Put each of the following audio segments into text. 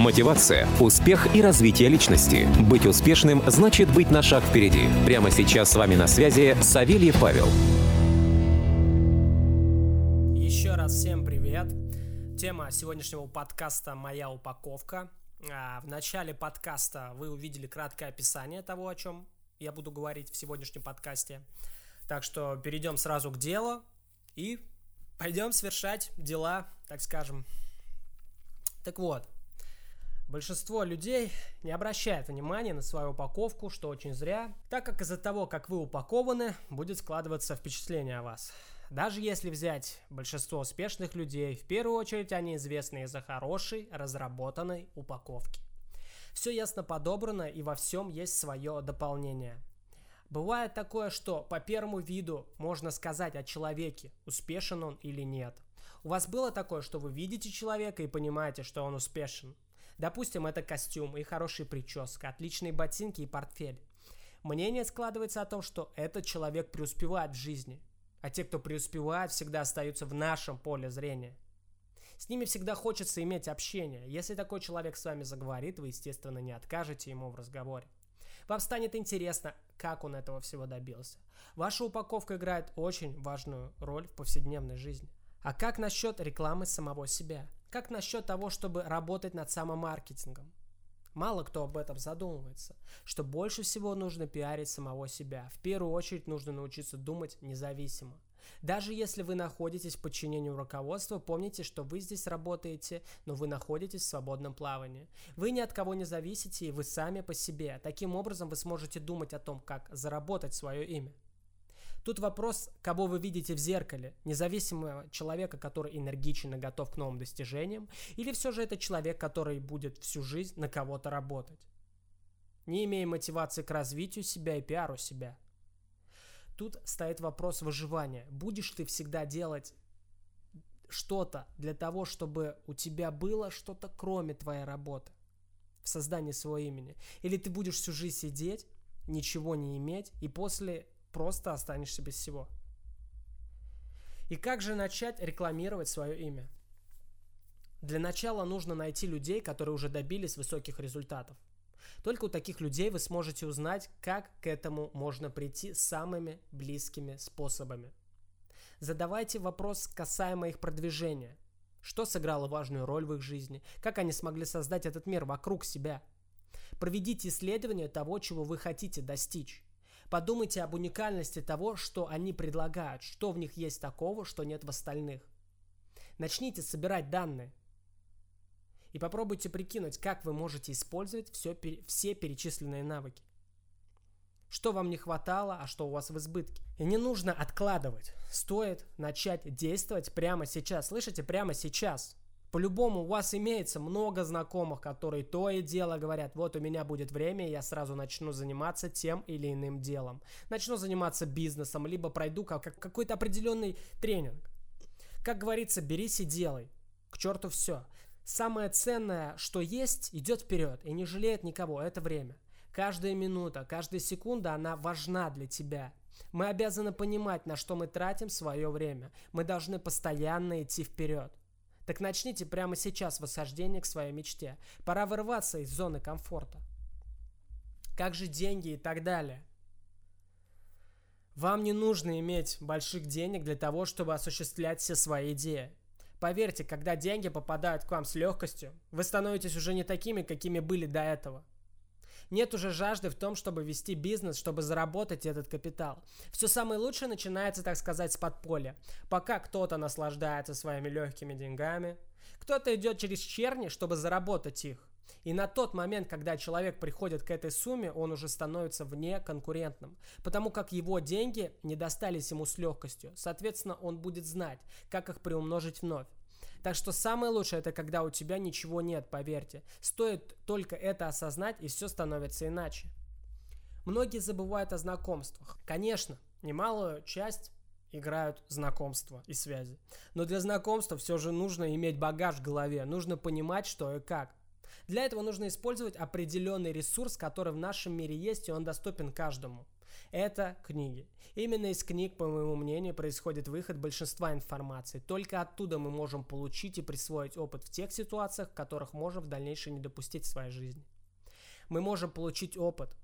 Мотивация, успех и развитие личности. Быть успешным значит быть на шаг впереди. Прямо сейчас с вами на связи Савельев Павел. Еще раз всем привет. Тема сегодняшнего подкаста «Моя упаковка». А, в начале подкаста вы увидели краткое описание того, о чем я буду говорить в сегодняшнем подкасте. Так что перейдем сразу к делу и пойдем совершать дела, так скажем. Так вот, Большинство людей не обращает внимания на свою упаковку, что очень зря, так как из-за того, как вы упакованы, будет складываться впечатление о вас. Даже если взять большинство успешных людей, в первую очередь они известны из-за хорошей, разработанной упаковки. Все ясно подобрано и во всем есть свое дополнение. Бывает такое, что по первому виду можно сказать о человеке, успешен он или нет. У вас было такое, что вы видите человека и понимаете, что он успешен? Допустим, это костюм и хорошая прическа, отличные ботинки и портфель. Мнение складывается о том, что этот человек преуспевает в жизни, а те, кто преуспевает, всегда остаются в нашем поле зрения. С ними всегда хочется иметь общение. Если такой человек с вами заговорит, вы, естественно, не откажете ему в разговоре. Вам станет интересно, как он этого всего добился. Ваша упаковка играет очень важную роль в повседневной жизни. А как насчет рекламы самого себя? Как насчет того, чтобы работать над самомаркетингом? Мало кто об этом задумывается, что больше всего нужно пиарить самого себя. В первую очередь нужно научиться думать независимо. Даже если вы находитесь в подчинении руководства, помните, что вы здесь работаете, но вы находитесь в свободном плавании. Вы ни от кого не зависите, и вы сами по себе. Таким образом, вы сможете думать о том, как заработать свое имя. Тут вопрос, кого вы видите в зеркале, независимого человека, который энергичен и готов к новым достижениям, или все же это человек, который будет всю жизнь на кого-то работать, не имея мотивации к развитию себя и пиару себя. Тут стоит вопрос выживания. Будешь ты всегда делать что-то для того, чтобы у тебя было что-то кроме твоей работы в создании своего имени? Или ты будешь всю жизнь сидеть, ничего не иметь, и после просто останешься без всего. И как же начать рекламировать свое имя? Для начала нужно найти людей, которые уже добились высоких результатов. Только у таких людей вы сможете узнать, как к этому можно прийти самыми близкими способами. Задавайте вопрос касаемо их продвижения. Что сыграло важную роль в их жизни? Как они смогли создать этот мир вокруг себя? Проведите исследование того, чего вы хотите достичь. Подумайте об уникальности того, что они предлагают, что в них есть такого, что нет в остальных. Начните собирать данные. И попробуйте прикинуть, как вы можете использовать все, все перечисленные навыки. Что вам не хватало, а что у вас в избытке. И не нужно откладывать. Стоит начать действовать прямо сейчас. Слышите, прямо сейчас. По-любому у вас имеется много знакомых, которые то и дело говорят, вот у меня будет время, я сразу начну заниматься тем или иным делом. Начну заниматься бизнесом, либо пройду как какой-то определенный тренинг. Как говорится, берись и делай. К черту все. Самое ценное, что есть, идет вперед и не жалеет никого. Это время. Каждая минута, каждая секунда, она важна для тебя. Мы обязаны понимать, на что мы тратим свое время. Мы должны постоянно идти вперед. Так начните прямо сейчас восхождение к своей мечте. Пора вырваться из зоны комфорта. Как же деньги и так далее? Вам не нужно иметь больших денег для того, чтобы осуществлять все свои идеи. Поверьте, когда деньги попадают к вам с легкостью, вы становитесь уже не такими, какими были до этого. Нет уже жажды в том, чтобы вести бизнес, чтобы заработать этот капитал. Все самое лучшее начинается, так сказать, с подполья. Пока кто-то наслаждается своими легкими деньгами, кто-то идет через черни, чтобы заработать их. И на тот момент, когда человек приходит к этой сумме, он уже становится вне конкурентным, потому как его деньги не достались ему с легкостью. Соответственно, он будет знать, как их приумножить вновь. Так что самое лучшее это когда у тебя ничего нет, поверьте. Стоит только это осознать и все становится иначе. Многие забывают о знакомствах. Конечно, немалую часть играют знакомства и связи. Но для знакомства все же нужно иметь багаж в голове, нужно понимать, что и как. Для этого нужно использовать определенный ресурс, который в нашем мире есть, и он доступен каждому. Это книги. Именно из книг, по моему мнению, происходит выход большинства информации. Только оттуда мы можем получить и присвоить опыт в тех ситуациях, которых можем в дальнейшем не допустить в своей жизни. Мы можем получить опыт,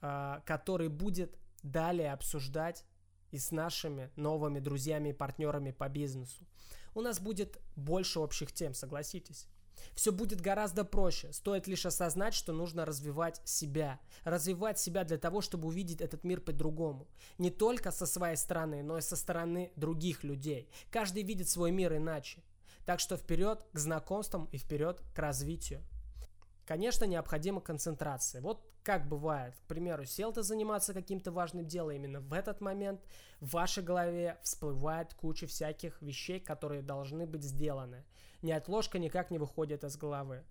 а, который будет далее обсуждать и с нашими новыми друзьями и партнерами по бизнесу. У нас будет больше общих тем, согласитесь. Все будет гораздо проще. Стоит лишь осознать, что нужно развивать себя. Развивать себя для того, чтобы увидеть этот мир по-другому. Не только со своей стороны, но и со стороны других людей. Каждый видит свой мир иначе. Так что вперед к знакомствам и вперед к развитию. Конечно, необходима концентрация. Вот как бывает, к примеру, сел ты заниматься каким-то важным делом, именно в этот момент в вашей голове всплывает куча всяких вещей, которые должны быть сделаны. Ни отложка никак не выходит из головы.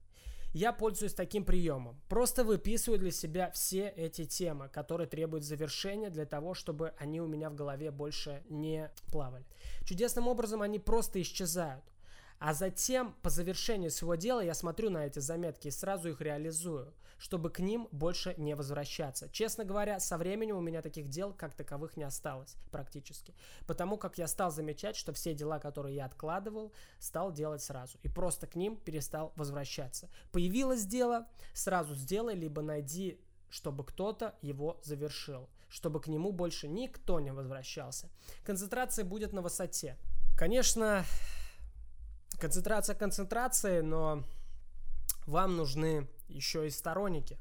Я пользуюсь таким приемом. Просто выписываю для себя все эти темы, которые требуют завершения для того, чтобы они у меня в голове больше не плавали. Чудесным образом они просто исчезают. А затем, по завершению своего дела, я смотрю на эти заметки и сразу их реализую, чтобы к ним больше не возвращаться. Честно говоря, со временем у меня таких дел как таковых не осталось практически. Потому как я стал замечать, что все дела, которые я откладывал, стал делать сразу. И просто к ним перестал возвращаться. Появилось дело, сразу сделай, либо найди чтобы кто-то его завершил, чтобы к нему больше никто не возвращался. Концентрация будет на высоте. Конечно, Концентрация концентрации, но вам нужны еще и сторонники.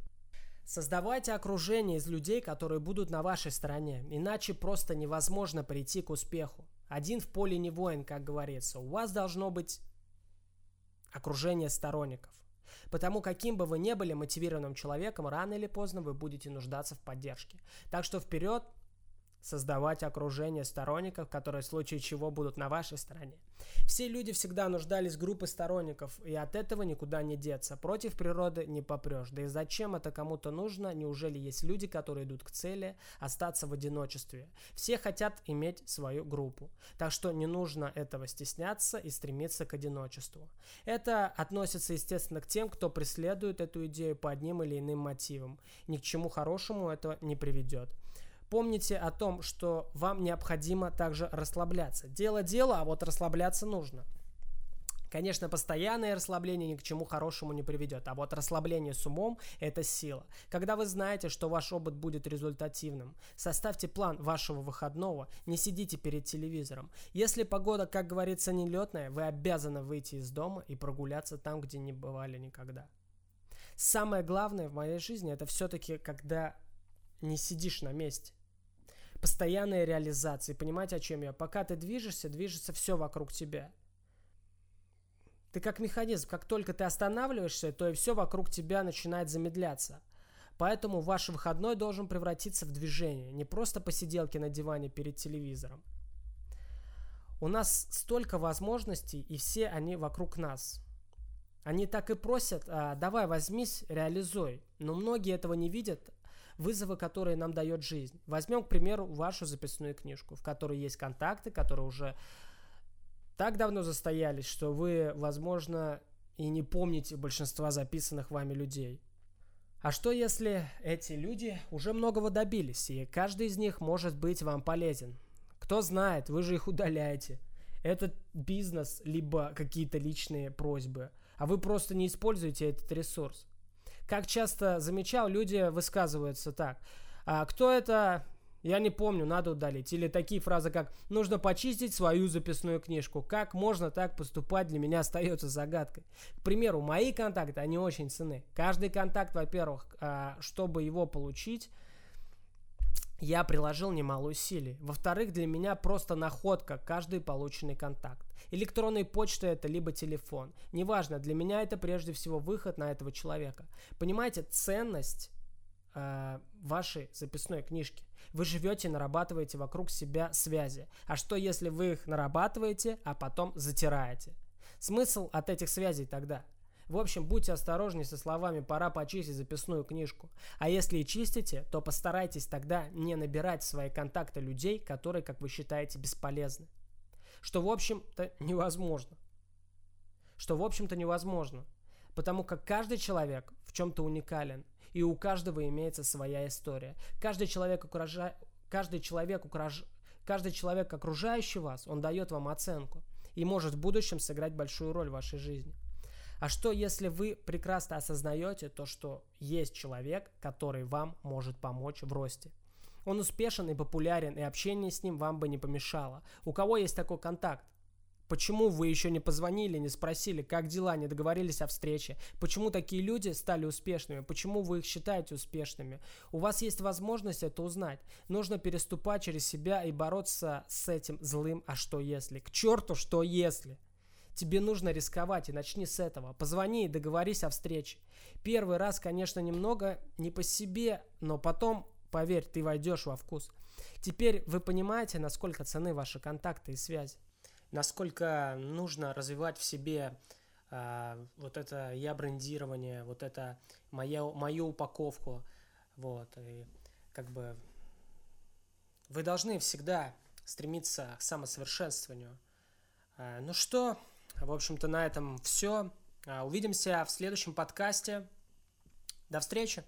Создавайте окружение из людей, которые будут на вашей стороне, иначе просто невозможно прийти к успеху. Один в поле не воин, как говорится. У вас должно быть окружение сторонников. Потому каким бы вы ни были мотивированным человеком, рано или поздно вы будете нуждаться в поддержке. Так что вперед, создавать окружение сторонников, которые в случае чего будут на вашей стороне. Все люди всегда нуждались в группе сторонников, и от этого никуда не деться. Против природы не попрешь. Да и зачем это кому-то нужно? Неужели есть люди, которые идут к цели остаться в одиночестве? Все хотят иметь свою группу. Так что не нужно этого стесняться и стремиться к одиночеству. Это относится, естественно, к тем, кто преследует эту идею по одним или иным мотивам. Ни к чему хорошему это не приведет. Помните о том, что вам необходимо также расслабляться. Дело дело, а вот расслабляться нужно. Конечно, постоянное расслабление ни к чему хорошему не приведет, а вот расслабление с умом – это сила. Когда вы знаете, что ваш опыт будет результативным, составьте план вашего выходного, не сидите перед телевизором. Если погода, как говорится, нелетная, вы обязаны выйти из дома и прогуляться там, где не бывали никогда. Самое главное в моей жизни – это все-таки, когда не сидишь на месте постоянной реализации. Понимаете, о чем я? Пока ты движешься, движется все вокруг тебя. Ты как механизм, как только ты останавливаешься, то и все вокруг тебя начинает замедляться. Поэтому ваш выходной должен превратиться в движение, не просто посиделки на диване перед телевизором. У нас столько возможностей, и все они вокруг нас. Они так и просят, а, давай возьмись, реализуй. Но многие этого не видят, вызовы, которые нам дает жизнь. Возьмем, к примеру, вашу записную книжку, в которой есть контакты, которые уже так давно застоялись, что вы, возможно, и не помните большинства записанных вами людей. А что если эти люди уже многого добились, и каждый из них может быть вам полезен? Кто знает, вы же их удаляете. Этот бизнес, либо какие-то личные просьбы, а вы просто не используете этот ресурс. Как часто замечал, люди высказываются так. А кто это? Я не помню, надо удалить. Или такие фразы, как «нужно почистить свою записную книжку». Как можно так поступать, для меня остается загадкой. К примеру, мои контакты, они очень ценны. Каждый контакт, во-первых, а, чтобы его получить, я приложил немало усилий. Во-вторых, для меня просто находка каждый полученный контакт. Электронная почта это либо телефон. Неважно, для меня это прежде всего выход на этого человека. Понимаете, ценность э, вашей записной книжки. Вы живете, нарабатываете вокруг себя связи. А что если вы их нарабатываете, а потом затираете? Смысл от этих связей тогда – в общем, будьте осторожнее со словами «пора почистить записную книжку». А если и чистите, то постарайтесь тогда не набирать в свои контакты людей, которые, как вы считаете, бесполезны. Что, в общем-то, невозможно. Что, в общем-то, невозможно. Потому как каждый человек в чем-то уникален. И у каждого имеется своя история. Каждый человек, окружа... каждый человек, окруж... каждый человек окружающий вас, он дает вам оценку и может в будущем сыграть большую роль в вашей жизни. А что, если вы прекрасно осознаете то, что есть человек, который вам может помочь в росте? Он успешен и популярен, и общение с ним вам бы не помешало. У кого есть такой контакт? Почему вы еще не позвонили, не спросили, как дела, не договорились о встрече? Почему такие люди стали успешными? Почему вы их считаете успешными? У вас есть возможность это узнать. Нужно переступать через себя и бороться с этим злым «а что если?». К черту, что если? Тебе нужно рисковать и начни с этого. Позвони и договорись о встрече. Первый раз, конечно, немного не по себе, но потом, поверь, ты войдешь во вкус. Теперь вы понимаете, насколько цены ваши контакты и связи насколько нужно развивать в себе э, вот это я брендирование, вот это моя, мою упаковку, вот, и как бы вы должны всегда стремиться к самосовершенствованию. Э, ну что, в общем-то, на этом все. Увидимся в следующем подкасте. До встречи!